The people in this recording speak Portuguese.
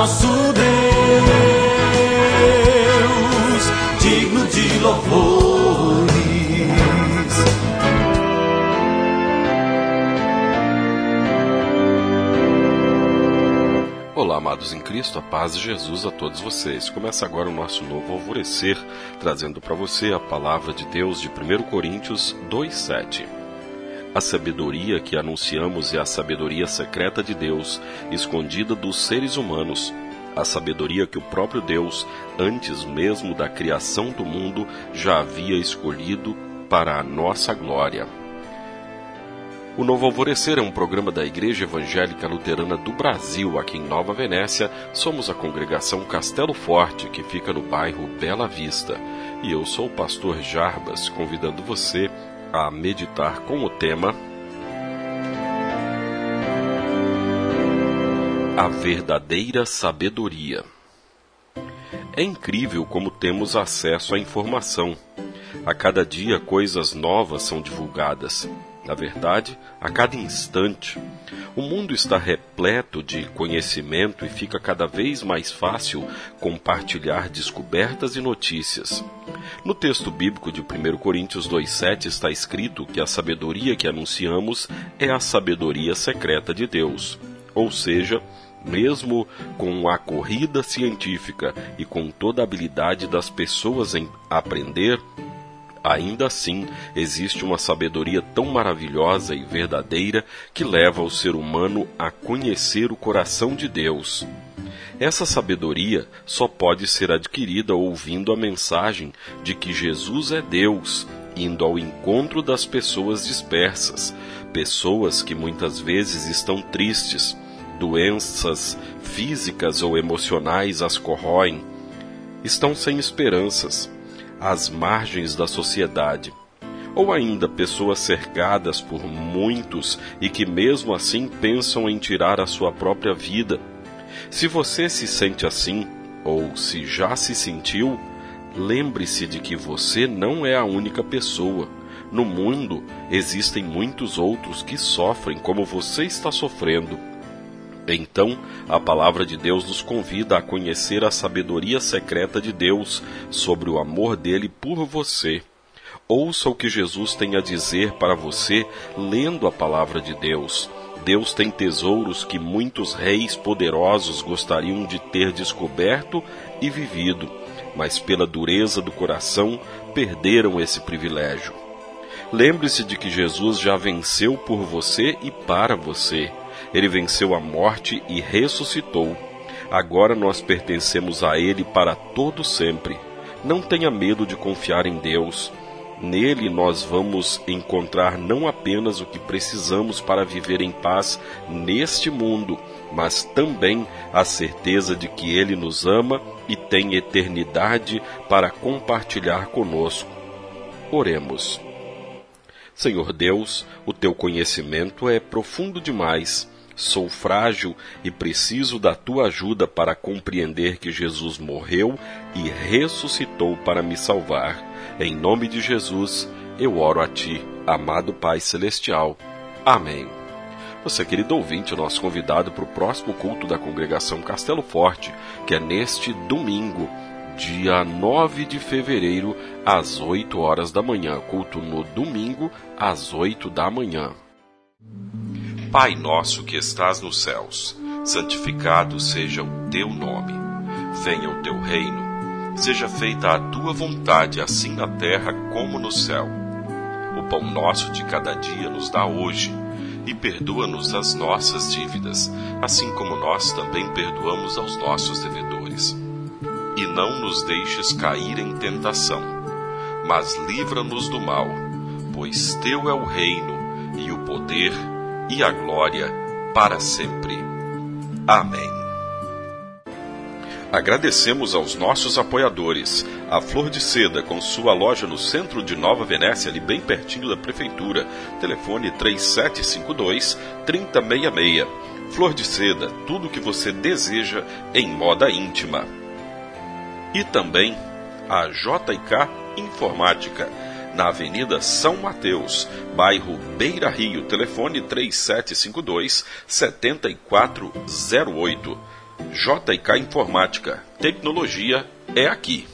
nosso Deus, digno de louvores. Olá, amados em Cristo, a paz de Jesus a todos vocês. Começa agora o nosso novo alvorecer, trazendo para você a palavra de Deus de 1 Coríntios 2,7. A sabedoria que anunciamos é a sabedoria secreta de Deus, escondida dos seres humanos. A sabedoria que o próprio Deus, antes mesmo da criação do mundo, já havia escolhido para a nossa glória. O Novo Alvorecer é um programa da Igreja Evangélica Luterana do Brasil, aqui em Nova Venécia. Somos a congregação Castelo Forte, que fica no bairro Bela Vista. E eu sou o pastor Jarbas, convidando você a meditar com o tema A verdadeira sabedoria. É incrível como temos acesso à informação. A cada dia coisas novas são divulgadas. Na verdade, a cada instante. O mundo está repleto de conhecimento e fica cada vez mais fácil compartilhar descobertas e notícias. No texto bíblico de 1 Coríntios 2,7 está escrito que a sabedoria que anunciamos é a sabedoria secreta de Deus. Ou seja, mesmo com a corrida científica e com toda a habilidade das pessoas em aprender, Ainda assim, existe uma sabedoria tão maravilhosa e verdadeira que leva o ser humano a conhecer o coração de Deus. Essa sabedoria só pode ser adquirida ouvindo a mensagem de que Jesus é Deus, indo ao encontro das pessoas dispersas, pessoas que muitas vezes estão tristes, doenças físicas ou emocionais as corroem, estão sem esperanças às margens da sociedade, ou ainda pessoas cercadas por muitos e que mesmo assim pensam em tirar a sua própria vida. Se você se sente assim, ou se já se sentiu, lembre-se de que você não é a única pessoa. No mundo existem muitos outros que sofrem como você está sofrendo. Então, a palavra de Deus nos convida a conhecer a sabedoria secreta de Deus sobre o amor dele por você. Ouça o que Jesus tem a dizer para você lendo a palavra de Deus. Deus tem tesouros que muitos reis poderosos gostariam de ter descoberto e vivido, mas pela dureza do coração perderam esse privilégio. Lembre-se de que Jesus já venceu por você e para você. Ele venceu a morte e ressuscitou. Agora nós pertencemos a Ele para todo sempre. Não tenha medo de confiar em Deus. Nele nós vamos encontrar não apenas o que precisamos para viver em paz neste mundo, mas também a certeza de que Ele nos ama e tem eternidade para compartilhar conosco. Oremos. Senhor Deus, o teu conhecimento é profundo demais Sou frágil e preciso da tua ajuda para compreender que Jesus morreu e ressuscitou para me salvar. Em nome de Jesus, eu oro a ti, amado Pai Celestial. Amém. Você, querido ouvinte, é nosso convidado para o próximo culto da congregação Castelo Forte, que é neste domingo, dia 9 de fevereiro, às 8 horas da manhã. Culto no domingo, às 8 da manhã. Pai nosso que estás nos céus, santificado seja o teu nome. Venha o teu reino. Seja feita a tua vontade, assim na terra como no céu. O pão nosso de cada dia nos dá hoje, e perdoa-nos as nossas dívidas, assim como nós também perdoamos aos nossos devedores. E não nos deixes cair em tentação, mas livra-nos do mal, pois teu é o reino e o poder e a glória para sempre. Amém. Agradecemos aos nossos apoiadores. A Flor de Seda, com sua loja no centro de Nova Venécia, ali bem pertinho da prefeitura. Telefone 3752-3066. Flor de Seda, tudo o que você deseja em moda íntima. E também a JK Informática na Avenida São Mateus, bairro Beira Rio, telefone 3752 7408. JK Informática. Tecnologia é aqui.